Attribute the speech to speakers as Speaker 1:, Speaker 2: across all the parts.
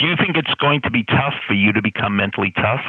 Speaker 1: Do you think it's going to be tough for you to become mentally tough?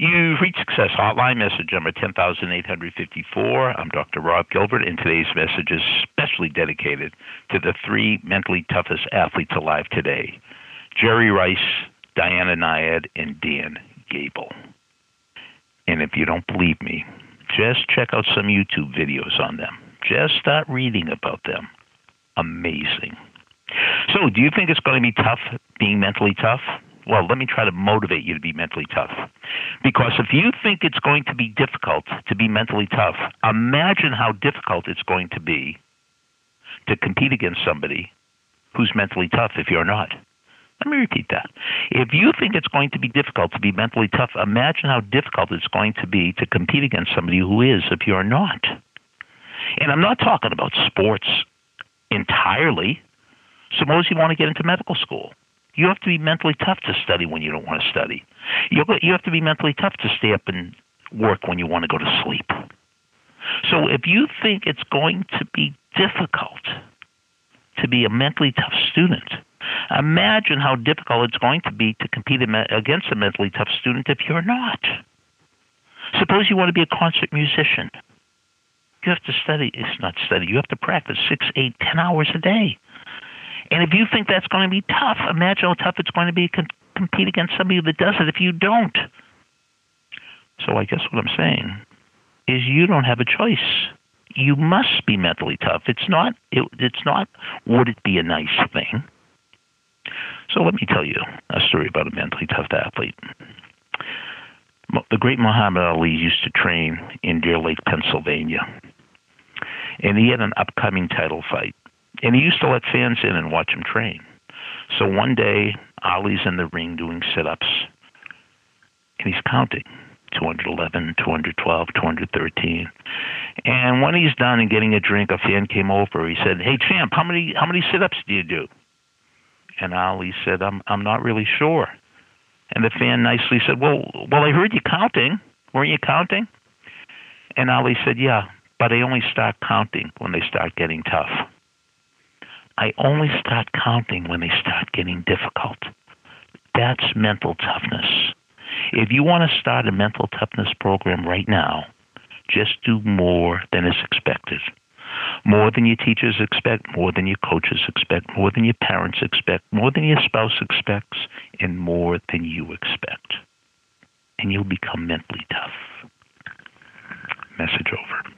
Speaker 1: You've reached Success Hotline, message number 10854. I'm Dr. Rob Gilbert, and today's message is specially dedicated to the three mentally toughest athletes alive today Jerry Rice, Diana Nyad, and Dan Gable. And if you don't believe me, just check out some YouTube videos on them. Just start reading about them. Amazing. So, do you think it's going to be tough being mentally tough? Well, let me try to motivate you to be mentally tough. Because if you think it's going to be difficult to be mentally tough, imagine how difficult it's going to be to compete against somebody who's mentally tough if you're not. Let me repeat that. If you think it's going to be difficult to be mentally tough, imagine how difficult it's going to be to compete against somebody who is if you're not. And I'm not talking about sports entirely. Suppose you want to get into medical school. You have to be mentally tough to study when you don't want to study. You have to be mentally tough to stay up and work when you want to go to sleep. So if you think it's going to be difficult to be a mentally tough student, imagine how difficult it's going to be to compete against a mentally tough student if you're not. Suppose you want to be a concert musician. You have to study. It's not study. You have to practice six, eight, ten hours a day. And if you think that's going to be tough, imagine how tough it's going to be to compete against somebody that does it if you don't. So I guess what I'm saying is you don't have a choice. You must be mentally tough. It's not. It, it's not. Would it be a nice thing? So let me tell you a story about a mentally tough athlete. The great Muhammad Ali used to train in Deer Lake, Pennsylvania, and he had an upcoming title fight and he used to let fans in and watch him train. So one day, Ali's in the ring doing sit ups, and he's counting 211, 212, 213. And when he's done and getting a drink, a fan came over. He said, "Hey, champ, how many how many sit ups do you do?" And Ali said, "I'm I'm not really sure." And the fan nicely said, "Well, well, I heard you counting. Weren't you counting?" And Ali said, "Yeah, but I only start counting when they start getting tough." I only start counting when they start getting difficult. That's mental toughness. If you want to start a mental toughness program right now, just do more than is expected. More than your teachers expect, more than your coaches expect, more than your parents expect, more than your spouse expects, and more than you expect. And you'll become mentally tough. Message over.